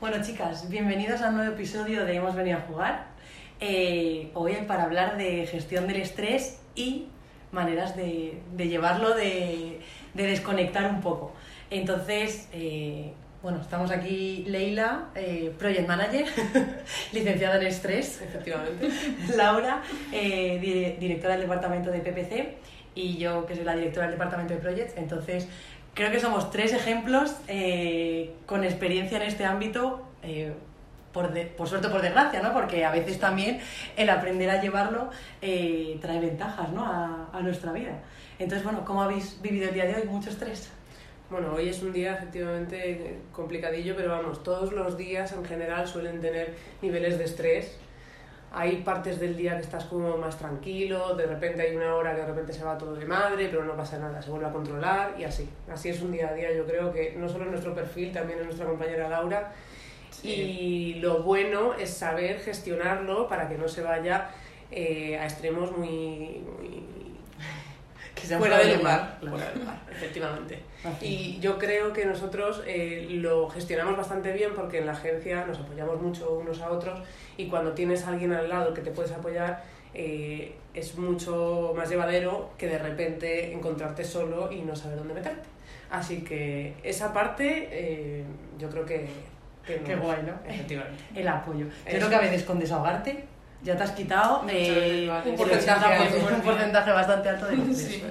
Bueno, chicas, bienvenidos a un nuevo episodio de Hemos venido a jugar. Eh, hoy para hablar de gestión del estrés y maneras de, de llevarlo, de, de desconectar un poco. Entonces, eh, bueno, estamos aquí Leila, eh, Project Manager, licenciada en estrés, efectivamente, Laura, eh, di- directora del departamento de PPC y yo que soy la directora del departamento de Projects. Entonces, creo que somos tres ejemplos eh, con experiencia en este ámbito. eh, por, de- por suerte por desgracia, ¿no? Porque a veces también el aprender a llevarlo eh, trae ventajas, ¿no? A, a nuestra vida. Entonces, bueno, ¿cómo habéis vivido el día de hoy? ¿Mucho estrés? Bueno, hoy es un día efectivamente complicadillo, pero vamos, todos los días en general suelen tener niveles de estrés. Hay partes del día que estás como más tranquilo, de repente hay una hora que de repente se va todo de madre, pero no pasa nada, se vuelve a controlar y así. Así es un día a día, yo creo que no solo en nuestro perfil, también en nuestra compañera Laura. Y lo bueno es saber gestionarlo para que no se vaya eh, a extremos muy, muy Que fuera de problema, lugar, claro. fuera de lugar, efectivamente. Así. Y yo creo que nosotros eh, lo gestionamos bastante bien porque en la agencia nos apoyamos mucho unos a otros y cuando tienes a alguien al lado que te puedes apoyar eh, es mucho más llevadero que de repente encontrarte solo y no saber dónde meterte. Así que esa parte eh, yo creo que, que Qué nos- guay, ¿no? Efectivamente. El apoyo. Yo Eso. creo que a veces con desahogarte ya te has quitado eh, vale. un, porcentaje, porcentaje, un porcentaje bastante alto de estrés. Sí.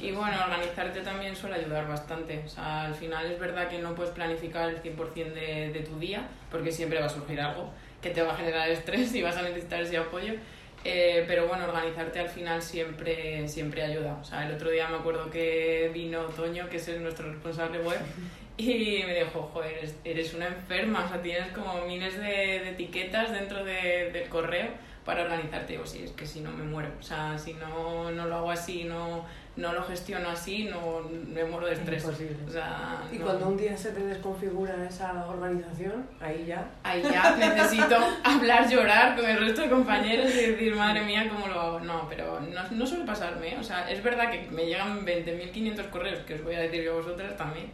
Y bueno, organizarte también suele ayudar bastante. O sea, al final es verdad que no puedes planificar el 100% de, de tu día, porque siempre va a surgir algo que te va a generar estrés y vas a necesitar ese apoyo. Eh, pero bueno, organizarte al final siempre, siempre ayuda. O sea, el otro día me acuerdo que vino Toño, que es nuestro responsable web, y me dijo, joder, eres, eres una enferma, o sea, tienes como miles de, de etiquetas dentro de- del correo para organizarte. Digo, sí, es que si no me muero. O sea, si no, no lo hago así, no, no lo gestiono así, no me muero de estrés. Imposible. O sea, Y no. cuando un día se te desconfigura esa organización, ahí ya Ahí ya necesito hablar, llorar con el resto de compañeros y decir, madre mía, ¿cómo lo hago? No, pero no, no suele pasarme. ¿eh? O sea, es verdad que me llegan 20.500 correos, que os voy a decir yo a vosotras también.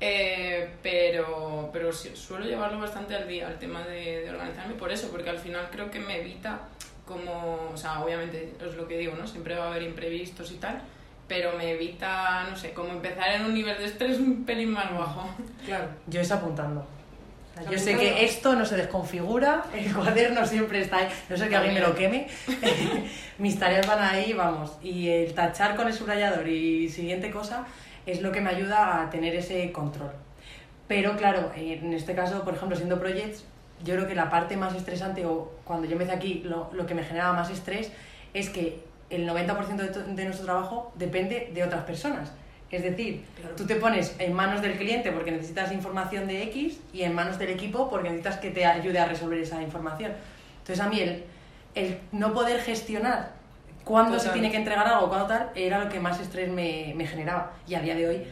Eh, pero pero sí, suelo llevarlo bastante al día, el tema de, de organizarme por eso, porque al final creo que me evita como, o sea, obviamente es lo que digo, ¿no? Siempre va a haber imprevistos y tal, pero me evita, no sé, como empezar en un nivel de estrés un pelín más bajo. Claro. Yo es apuntando. O sea, yo sé que esto no se desconfigura, el cuaderno siempre está ahí, no sé que alguien me lo queme. Mis tareas van ahí, vamos. Y el tachar con el subrayador y siguiente cosa es lo que me ayuda a tener ese control. Pero claro, en este caso, por ejemplo, siendo projects, yo creo que la parte más estresante, o cuando yo empecé aquí, lo, lo que me generaba más estrés es que el 90% de, de nuestro trabajo depende de otras personas. Es decir, Claro. tú te pones en manos del cliente porque necesitas información de X y en manos del equipo porque necesitas que te ayude a resolver esa información. Entonces a mí el, el no poder gestionar cuándo se Total. tiene que entregar algo, cuándo tal, era lo que más estrés me, me generaba. Y a día de hoy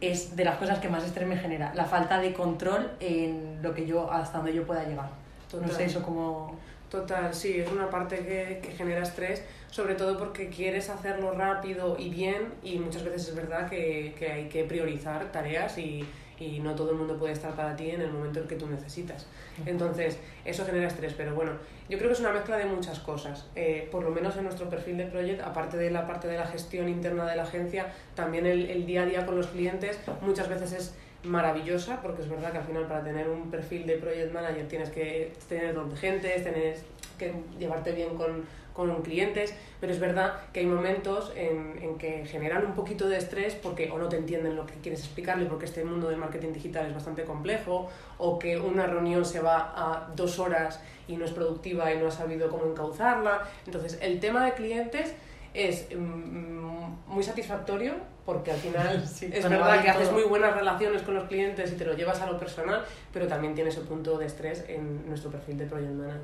es de las cosas que más estrés me genera, la falta de control en lo que yo, hasta donde yo pueda llegar. No Total. sé eso como... Total, sí, es una parte que, que genera estrés, sobre todo porque quieres hacerlo rápido y bien y muchas veces es verdad que, que hay que priorizar tareas y, y no todo el mundo puede estar para ti en el momento en que tú necesitas. Entonces, eso genera estrés, pero bueno, yo creo que es una mezcla de muchas cosas. Eh, por lo menos en nuestro perfil de Project, aparte de la parte de la gestión interna de la agencia, también el, el día a día con los clientes muchas veces es maravillosa, porque es verdad que al final para tener un perfil de Project Manager tienes que tener don de gente, tienes que llevarte bien con, con clientes, pero es verdad que hay momentos en, en que generan un poquito de estrés porque o no te entienden lo que quieres explicarle porque este mundo del marketing digital es bastante complejo o que una reunión se va a dos horas y no es productiva y no has sabido cómo encauzarla. Entonces, el tema de clientes es mm, muy satisfactorio porque al final Sí, es verdad que haces muy buenas relaciones con los clientes y te lo llevas a lo personal, pero también tienes el punto de estrés en nuestro perfil de Project Manager.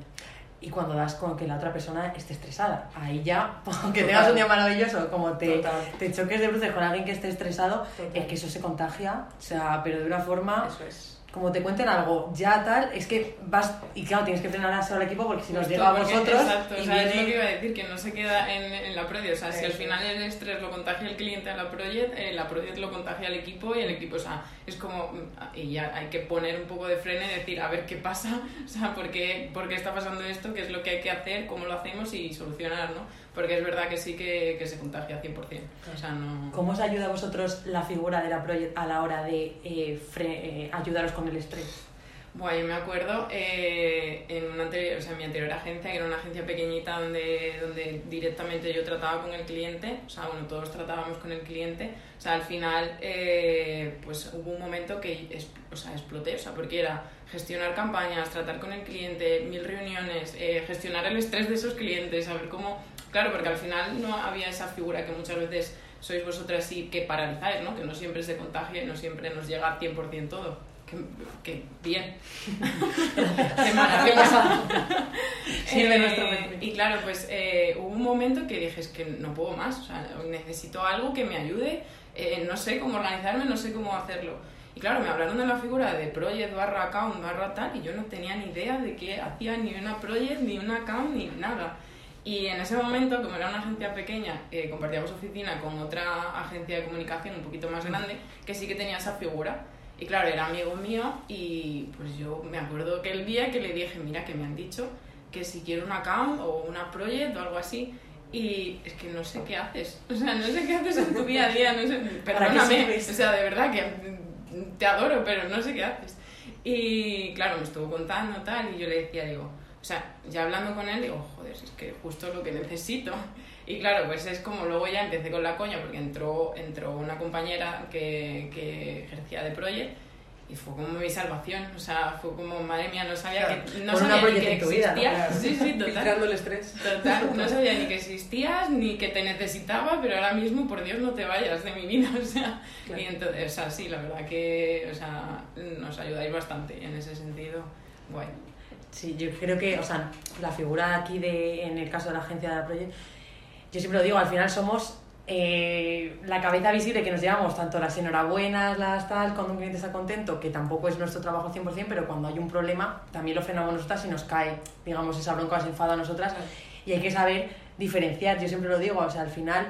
Y cuando das con que la otra persona esté estresada, ahí ya, aunque tengas un día maravilloso, como te, te choques de bruces con alguien que esté estresado, Total. es que eso se contagia, o sea, pero de una forma, Eso es. Como te cuenten algo ya tal, es que vas, y claro, tienes que frenar a al equipo porque si nos llega a vosotros Exacto, y o sea, es lo viene- que iba a decir, que no se queda en, en la project. O sea, si al final el estrés lo contagia el cliente a la project, eh, la project lo contagia al equipo y el equipo, o sea, es como. mm, Y ya hay que poner un poco de freno y decir, a ver qué pasa, o sea, ¿por qué, por qué está pasando esto? ¿Qué es lo que hay que hacer? ¿Cómo lo hacemos? Y solucionar, ¿no? Porque es verdad que sí que, que se contagia 100%. O sea, no. ¿Cómo os ayuda a vosotros la figura de la project a la hora de eh, eh, ayudaros con el estrés? Bueno, yo me acuerdo eh, en, una anterior, o sea, en mi anterior agencia, que era una agencia pequeñita donde, donde directamente yo trataba con el cliente, o sea, bueno, todos tratábamos con el cliente, o sea, al final, eh, pues hubo un momento que es- o sea, exploté, o sea, porque era gestionar campañas, tratar con el cliente, mil reuniones, eh, gestionar el estrés de esos clientes, saber cómo, claro, porque al final no había esa figura que muchas veces sois vosotras y que paralizáis, ¿no? Que no siempre se contagia, no siempre nos llega al 100% todo. Que, bien. Qué maravilla. Sirve Eh, nuestro. Y claro, pues eh, hubo un momento que dije, es que no puedo más, o sea, necesito algo que me ayude, eh, no sé cómo organizarme, no sé cómo hacerlo. Y claro, me hablaron de la figura de project barra account barra tal, y yo no tenía ni idea de qué hacía ni una project, ni una account, ni nada. Y en ese momento, como era una agencia pequeña, eh, compartíamos oficina con otra agencia de comunicación un poquito más grande, que sí que tenía esa figura. Y claro, era amigo mío y pues yo me acuerdo que el día que le dije, mira, que me han dicho que si quiero un account o una project o algo así, y es que no sé qué haces. O sea, no sé qué haces en tu día a día, no sé, ¿Para qué perdóname. O sea, de verdad que te adoro, pero no sé qué haces. Y claro, me estuvo contando tal, y yo le decía, digo, o sea, ya hablando con él, digo, joder, es que justo lo que necesito. Y claro, pues es como luego ya empecé con la coña, porque entró, entró una compañera que, que ejercía de project, y fue como mi salvación. O sea, fue como, madre mía, no sabía Claro, que, no sabía ni que tu vida. Sí, sí, total. El estrés. Total, no sabía ni que existías, ni que te necesitaba, pero ahora mismo, por Dios, no te vayas de mi vida, o sea, Claro. y entonces, o sea, sí, la verdad que, o sea, nos ayudáis bastante en ese sentido, guay. Sí, yo creo que, o sea, la figura aquí de, en el caso de la agencia de la Project, yo siempre lo digo, al final somos eh, la cabeza visible que nos llevamos tanto las enhorabuenas, las tal, cuando un cliente está contento, que tampoco es nuestro trabajo 100%, pero cuando hay un problema también lo frenamos nosotras y nos cae, digamos, esa bronca, se enfada a nosotras. Y hay que saber diferenciar, yo siempre lo digo, o sea, al final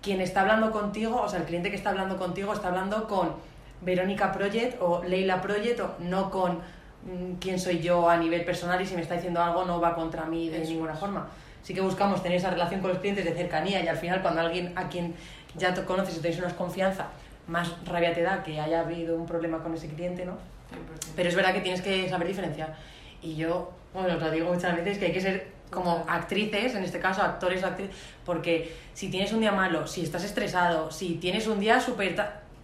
quien está hablando contigo, o sea, el cliente que está hablando contigo está hablando con Verónica Project o Leila Project, o no con quién soy yo a nivel personal y si me está diciendo algo no va contra mí de Eso ninguna forma. Sí que buscamos tener esa relación con los clientes de cercanía y al final cuando alguien a quien ya te conoces y tenéis una confianza, más rabia te da que haya habido un problema con ese cliente, ¿no? 100%. Pero es verdad que tienes que saber diferenciar. Y yo, bueno, os lo digo muchas veces, que hay que ser como actrices, en este caso actores o actrices, porque si tienes un día malo, si estás estresado, si tienes un día súper...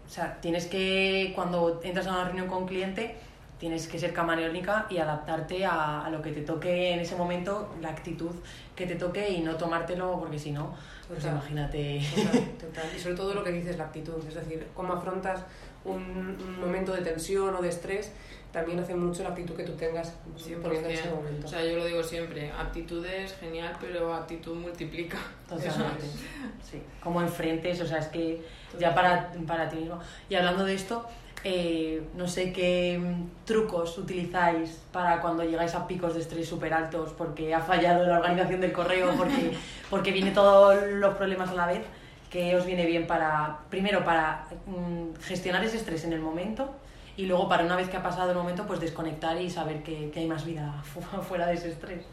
O sea, tienes que, cuando entras a una reunión con un cliente, tienes que ser camaleónica y adaptarte a, a lo que te toque en ese momento, la actitud que te toque y no tomártelo, porque si no, pues Total. imagínate... Total, total. Y sobre todo lo que dices, la actitud, es decir, cómo afrontas un, un momento de tensión o de estrés, también hace mucho la actitud que tú tengas 100%. poniendo en ese momento. O sea, yo lo digo siempre, actitud es genial, pero actitud multiplica. Totalmente. Sí, como enfrentes, o sea, es que ya para, para ti mismo. Y hablando de esto, eh, no sé qué mm, trucos utilizáis para cuando llegáis a picos de estrés súper altos porque ha fallado la organización del correo, porque, porque viene todos los problemas a la vez. ¿Qué os viene bien para, primero, para mm, gestionar ese estrés en el momento? Y luego, para una vez que ha pasado el momento, pues desconectar y saber que, que hay más vida fu- fuera de ese estrés.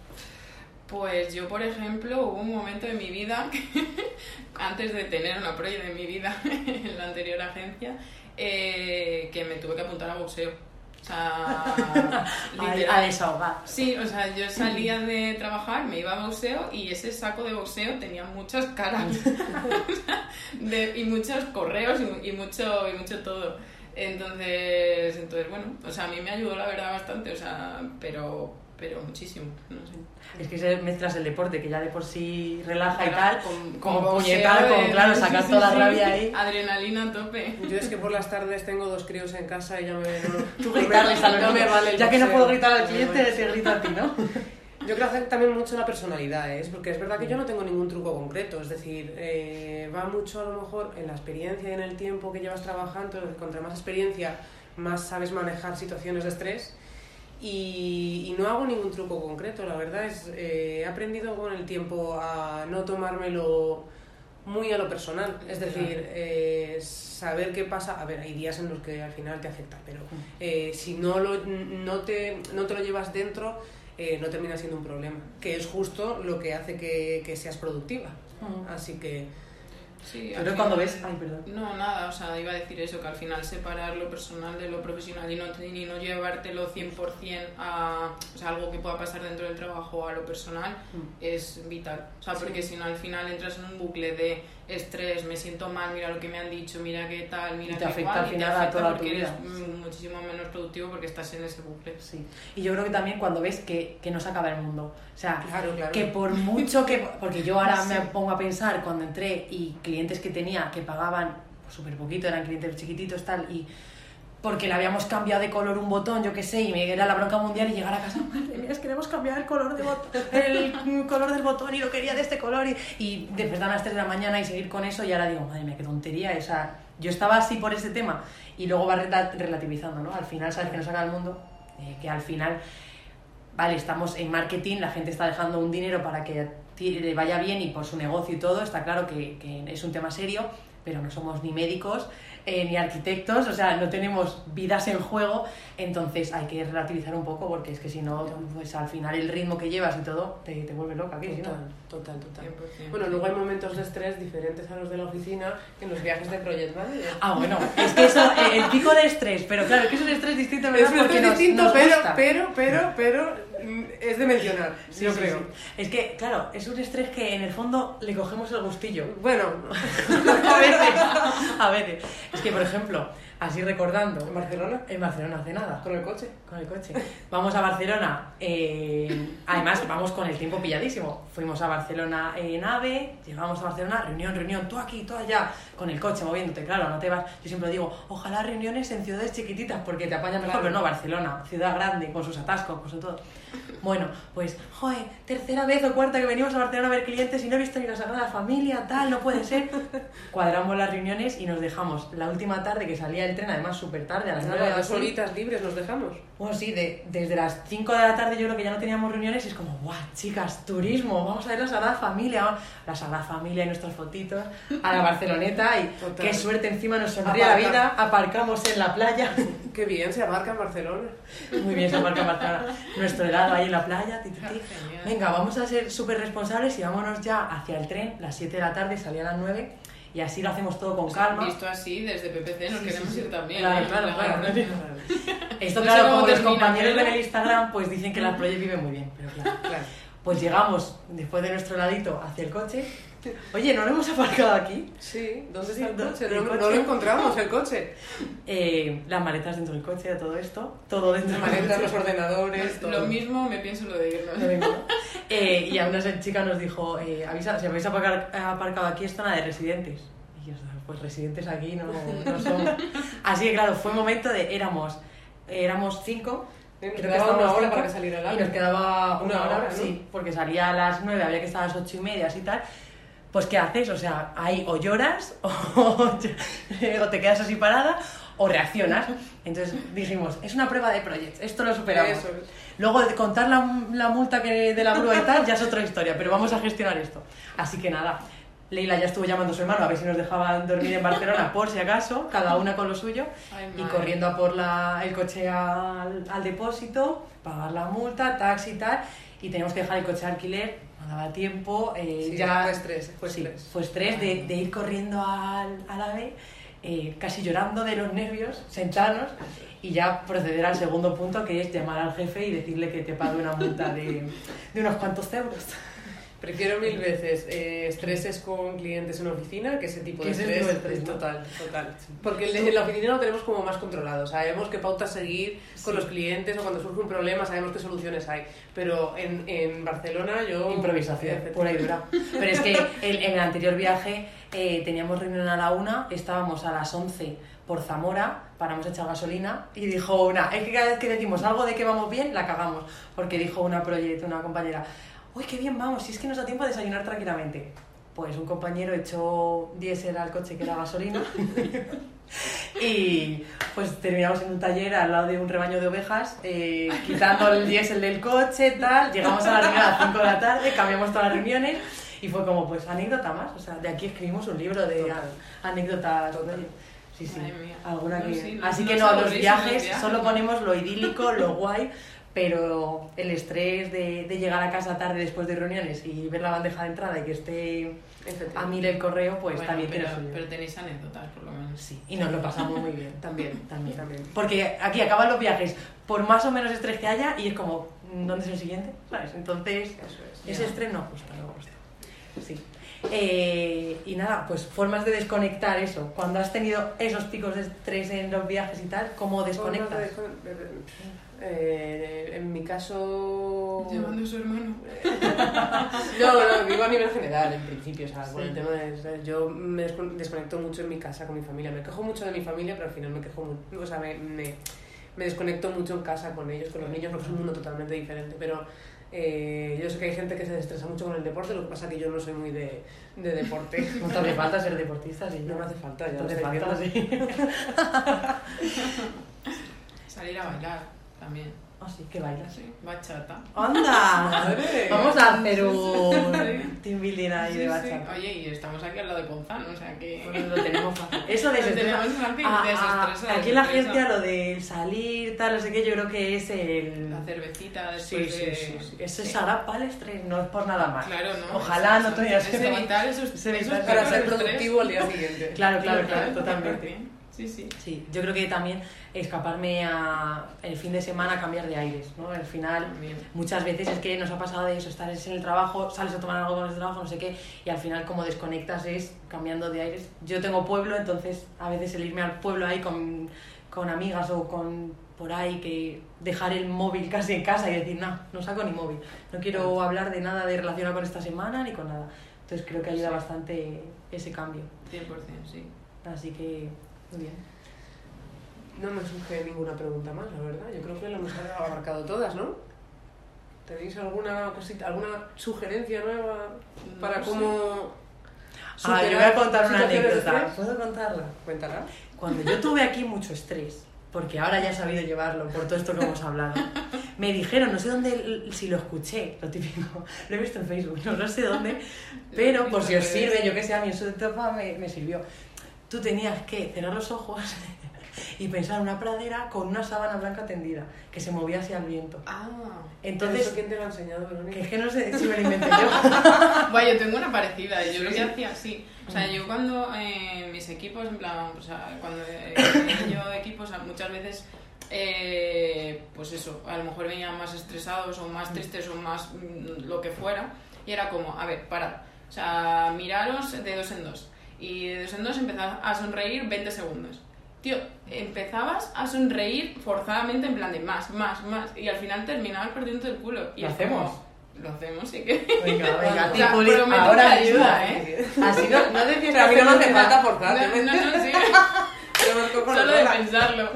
Pues yo, por ejemplo, hubo un momento en mi vida, que, antes de tener una project en mi vida en la anterior agencia, eh, que me tuve que apuntar a boxeo. O sea, A, literal. a desahogar. Sí, o sea, yo salía de trabajar, me iba a boxeo y ese saco de boxeo tenía muchas caras de- y muchos correos y, y mucho, y mucho todo. Entonces, entonces, bueno, o sea, a mí me ayudó la verdad bastante, o sea, pero pero muchísimo, no sé. Es que se mezclas el deporte, que ya de por sí relaja y Claro, tal, con- como con puñetar, con claro, sí, sacar sí, toda sí. la rabia ahí. Adrenalina a tope. Yo es que por las tardes tengo dos críos en casa y ya me... No, Tú gritarles a no me vale Ya que no puedo gritar al cliente, te grito a ti, ¿no? Yo creo que hace también mucho la personalidad, ¿eh? porque es verdad que yo no tengo ningún truco concreto, es decir, eh, va mucho a lo mejor en la experiencia y en el tiempo que llevas trabajando, contra más experiencia, más sabes manejar situaciones de estrés y, y no hago ningún truco concreto, la verdad es, eh, he aprendido con el tiempo a no tomármelo muy a lo personal, es decir, eh, saber qué pasa, a ver, hay días en los que al final te afecta, pero eh, si no, lo, no, te, no te lo llevas dentro, eh, no termina siendo un problema, que es justo lo que hace que, que seas productiva. Así que Sí, Pero cuando ves- ay, perdón. No, nada, o sea, iba a decir eso, que al final separar lo personal de lo profesional y no, y no llevártelo 100% a o sea, algo que pueda pasar dentro del trabajo a lo personal Mm. es vital. O sea, porque si no al final entras en un bucle de estrés, me siento mal, mira lo que me han dicho, mira qué tal, mira Y te qué afecta cual, al y te afecta toda tu porque eres vida. mm, muchísimo menos productivo porque estás en ese bucle. Sí. Y yo creo que también cuando ves que, que no se acaba el mundo. O sea, Claro, claro. que por mucho que... Porque yo ahora me pongo a pensar cuando entré y clientes que tenía que pagaban súper poquito, eran clientes chiquititos tal, y porque le habíamos cambiado de color un botón, yo qué sé, y me era la bronca mundial y llegar a casa, madre mía, es que hemos cambiado el color, de el color del botón y lo quería de este color, y, y despertarme a las 3 de la mañana y seguir con eso, y ahora digo, madre mía, qué tontería, o sea, yo estaba así por ese tema, y luego rela- relativizando, ¿no? Al final sabes que no saca el mundo, eh, que al final vale, estamos en marketing, la gente está dejando un dinero para que le vaya bien y por su negocio y todo, está claro que, que es un tema serio, pero no somos ni médicos eh, ni arquitectos, o sea, no tenemos vidas en juego, entonces hay que relativizar un poco porque es que si no, pues al final el ritmo que llevas y todo te, te vuelve loca. Total, total, total. 100%. Bueno, luego hay momentos de estrés diferentes a los de la oficina en los viajes de Project Manager. Ah, bueno, es que eso, eh, el pico de estrés, pero claro, es que es un estrés distinto, ¿verdad? Es un estrés nos- distinto, nos pero, gusta. pero, pero, pero, mm, es de mencionar, Sí, yo sí, creo. sí. Es que, claro, es un estrés que en el fondo le cogemos el gustillo. Bueno, a veces, a veces. Es que, por ejemplo, así recordando, en Barcelona, en Barcelona hace nada, con el coche. con el coche. Vamos a Barcelona, eh, además vamos con el tiempo pilladísimo. Fuimos a Barcelona en AVE, llegamos a Barcelona, reunión, reunión, tú aquí, tú allá, con el coche moviéndote, claro, no te vas. Yo siempre digo, ojalá reuniones en ciudades chiquititas porque te apañan mejor, Claro. pero no, Barcelona, ciudad grande, con sus atascos, con su todo. Bueno, pues, joder, tercera vez o cuarta que venimos a Barcelona a ver clientes y no he visto ni la Sagrada Familia, tal, no puede ser. Cuadramos las reuniones y nos dejamos la última tarde que salía el tren, además súper tarde, a las nueve dos horitas libres nos dejamos. Bueno, sí, de- desde las 5 de la tarde yo creo que ya no teníamos reuniones y es como, guau, chicas, turismo, vamos a ver la Sagrada Familia, la Sagrada Familia y nuestras fotitos, a la Barceloneta y Total. qué suerte encima nos sonríe la Aparca. vida, aparcamos en la playa. Qué bien, se abarca en Barcelona. Muy bien, se aparca en Barcelona. Nuestro helado ahí en la playa, ti, ti, ti. Venga, vamos a ser súper responsables y vámonos ya hacia el tren, las 7 de la tarde, salía a las 9 y así lo hacemos todo con calma. Visto así, desde PPC nos Sí, queremos sí, sí. ir también. Claro, ¿eh? claro, La- claro. Esto, No claro, como los compañeros pero- ven el Instagram, pues dicen que las Project viven muy bien, pero claro. Claro. Pues llegamos, después de nuestro ladito, hacia el coche. Oye, ¿no lo hemos aparcado aquí? Sí, ¿dónde está el coche? el No, no coche. lo encontramos, el coche. Eh, las maletas dentro del coche, todo esto. Todo dentro del Maletas, coche. los ordenadores, todo. Lo mismo me pienso lo de irnos. Lo mismo. Eh, y a una chica nos dijo, eh, avisa, si habéis aparcado aquí es zona de residentes. Y yo, pues residentes aquí no, no son. Así que claro, fue momento de, éramos, éramos cinco. Creo que quedaba una hora para que saliera el Y nos quedaba una, Una hora, hora, ¿no? sí, porque salía a las nueve, había que estar a las ocho y media y tal. Pues ¿qué haces? O sea, ahí o lloras o, o te quedas así parada o reaccionas. Entonces dijimos, es una prueba de project, esto lo superamos. Eso es. Luego de contar la, la multa que de la grúa y tal ya es otra historia, pero vamos a gestionar esto. Así que nada, Leila ya estuvo llamando a su hermano a ver si nos dejaban dormir en Barcelona por si acaso, cada una con lo suyo, Ay, y corriendo a por la- el coche al, al depósito, pagar la multa, taxi y tal, y teníamos que dejar el coche de alquiler, no daba tiempo, eh, Sí, ya fue estrés, fue sí, estrés. fue estrés de, de ir corriendo al, al AVE, eh, casi llorando de los nervios, sentarnos y ya proceder al segundo punto que es llamar al jefe y decirle que te pague una multa de, de unos cuantos euros. Prefiero mil veces eh, estreses con clientes en oficina que ese tipo de estrés. de estrés, ¿no? Total, total. Porque el en la oficina lo tenemos como más controlado. Sabemos qué pautas seguir con Sí. los clientes o cuando surge un problema sabemos qué soluciones hay. Pero en, en Barcelona yo... Improvisación, pura y dura. Pero es que el- en el anterior viaje eh, teníamos reunión a la una, estábamos a las 11 por Zamora, paramos a echar gasolina y dijo una, es que cada vez que decimos algo de que vamos bien, la cagamos. Porque dijo una proyecto, una compañera, uy, qué bien vamos, si es que nos da tiempo a desayunar tranquilamente. Pues un compañero echó diésel al coche que era gasolina y pues terminamos en un taller al lado de un rebaño de ovejas, eh, quitando el diésel del coche, tal. Llegamos a la reunión a las 5 de la tarde, cambiamos todas las reuniones y fue como, pues, anécdota más. O sea, de aquí escribimos un libro de anécdotas. Sí, sí. Alguna No, que... sí, no- Así no que no, los en los viajes viajes, solo ponemos lo idílico, lo guay, pero el estrés de, de llegar a casa tarde después de reuniones y ver la bandeja de entrada y que esté a mil el correo, pues Bueno, también pero, tiene pero tenéis anécdotas, por lo menos. Sí, y nos lo pasamos muy bien. También, También. también. Porque aquí acaban los viajes, por más o menos estrés que haya, y es como, ¿dónde es el siguiente? ¿Sabes? Entonces, Eso es. ese Ya. estrés no gusta, no gusta. Sí. Eh, y nada, pues formas de desconectar eso. Cuando has tenido esos picos de estrés en los viajes y tal, ¿cómo desconectas? Eh, en mi caso... Llevando a su hermano. No, no, digo a nivel general, en principio, o sea, con el tema de... Yo me descon- desconecto mucho en mi casa con mi familia. Me quejo mucho de mi familia, pero al final me quejo mucho... O sea, me, me, me desconecto mucho en casa con ellos, con los niños, porque es un mundo totalmente diferente. Pero eh, yo sé que hay gente que se estresa mucho con el deporte, lo que pasa que yo no soy muy de, de deporte. No te hace falta ser deportista, sí. No me hace falta, ya No te falta, sí. Salir a bailar también. Ah, sí, que bailas. Sí, bachata. ¡Anda! Vamos a hacer Sí, un sí. team building ahí Sí, de sí. bachata. Oye, y estamos aquí al lado de Ponzano, o sea que... Bueno, lo tenemos fácil. Eso de tenemos fácil, desestresa, Aquí en la desestresa. agencia lo de salir, tal, no sé qué, yo creo que es el... La cervecita Sí, después sí, de... sí, sí. Eso Sí. es el estrés, no es por nada más. Claro, ¿no? Ojalá no Es- tuvieras es evitar esos, esos Para ser productivo al día siguiente. Claro, claro, Claro, totalmente. Sí, sí. Sí, yo creo que también escaparme a el fin de semana a cambiar de aires, ¿no? Al final, muchas veces es que nos ha pasado de eso, estar en el trabajo, sales a tomar algo con el trabajo, no sé qué, y al final como desconectas es cambiando de aires. Yo tengo pueblo, entonces a veces el irme al pueblo ahí con, con amigas o con por ahí que dejar el móvil casi en casa y decir, no, no saco ni móvil, no quiero hablar de nada de relacionado con esta semana ni con nada. Entonces creo que ayuda Sí. bastante ese cambio. 100%, sí. Así que, muy bien. No me surge ninguna pregunta más, la verdad. Yo creo que lo hemos abarcado todas, ¿no? ¿Tenéis alguna cosita, alguna sugerencia nueva para No cómo Ah, yo voy a contar una de anécdota. ¿Puedo contarla? Cuéntala. Cuando yo tuve aquí mucho estrés, porque ahora ya he sabido llevarlo por todo esto que hemos hablado, me dijeron, no sé dónde, si lo escuché, lo típico, lo he visto en Facebook, no, no sé dónde, pero por si os sirve, yo que sé, a mí en su etapa me, me sirvió. Tú tenías que cerrar los ojos y pensar en una pradera con una sábana blanca tendida, que se movía hacia el viento. Ah. Entonces, ¿Eso quién te lo ha enseñado, Verónica? que es que no sé si me lo inventé yo. Bueno, yo tengo una parecida. Yo lo que hacía así. O sea, yo cuando eh, mis equipos, en plan, o sea, cuando eh, yo equipos, muchas veces, eh, pues eso, a lo mejor venían más estresados o más tristes o más mm, lo que fuera. Y era como, a ver, parad. O sea, miraros de dos en dos. Y de dos en dos empezad a sonreír 20 segundos. Tío, empezabas a sonreír forzadamente en plan de más, más, más. Y al final terminabas perdiendo el culo. Y ¿Lo hacemos? como, Lo hacemos, sí que. Venga, venga, O sea, prometo ahora que ayuda, ¿eh? Así no, no decías Pero a mí no hace falta forzar. no, no, sí. Solo de pensarlo.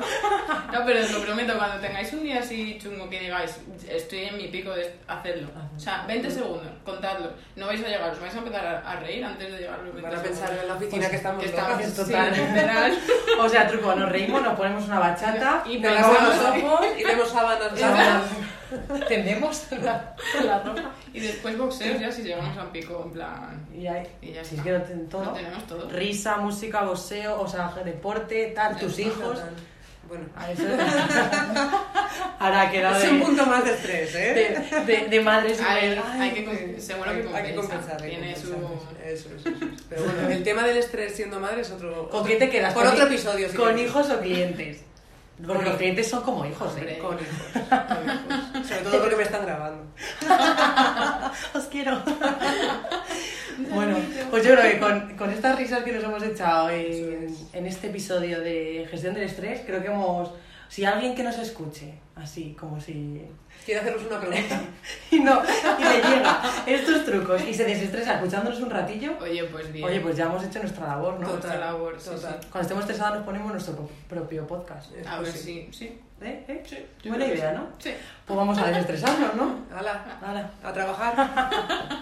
No, pero os lo prometo, cuando tengáis un día así chungo que digáis, estoy en mi pico de hacerlo. O sea, 20 segundos, contadlo. No vais a llegar, os vais a empezar a, reír antes de llegar a los 20 Van a segundos. pensar en la oficina que estamos que estamos locas. total. sí, literal. O sea, truco, nos reímos, nos ponemos una bachata Y lavamos los ojos y vemos sábanas. tendemos la, la ropa Y después boxeos ya si llegamos a un pico, en plan... y ahí. Y ya si es que lo ten- todo. Lo tenemos todo. Risa, música, boxeo, o sea, deporte, tal, tus hijos. Bueno, A eso- Ahora ha quedado es un de, punto más de estrés, ¿eh? de, de, de madres y Hay, de- hay que, seguro que hay, hay que compensa. compensar. Tiene su... Eso, eso, eso. Pero bueno, el tema del estrés siendo madre es otro. ¿Con quién te quedas? Por ¿Con otro episodio. si ¿Con queréis. hijos o clientes? Porque los clientes son como hijos, ¿eh? Con hijos, con hijos. Sobre todo porque me están grabando. Os quiero. bueno, pues yo creo que con, con, estas risas que nos hemos echado en, en este episodio de gestión del estrés, creo que hemos si alguien que nos escuche, así como si... Quiero haceros una pregunta. Y no, y le llega estos trucos y se desestresa escuchándonos un ratillo, Oye, pues bien. oye, pues ya hemos hecho nuestra labor, ¿no? Nuestra labor, sí, total. sí. Cuando estemos estresados nos ponemos nuestro pro- propio podcast. A Pues ver, sí. sí, sí. ¿Eh? ¿Eh? Sí, Buena idea, sí. ¿no? Sí. Pues vamos a desestresarnos, ¿no? Hala, Hala. a trabajar.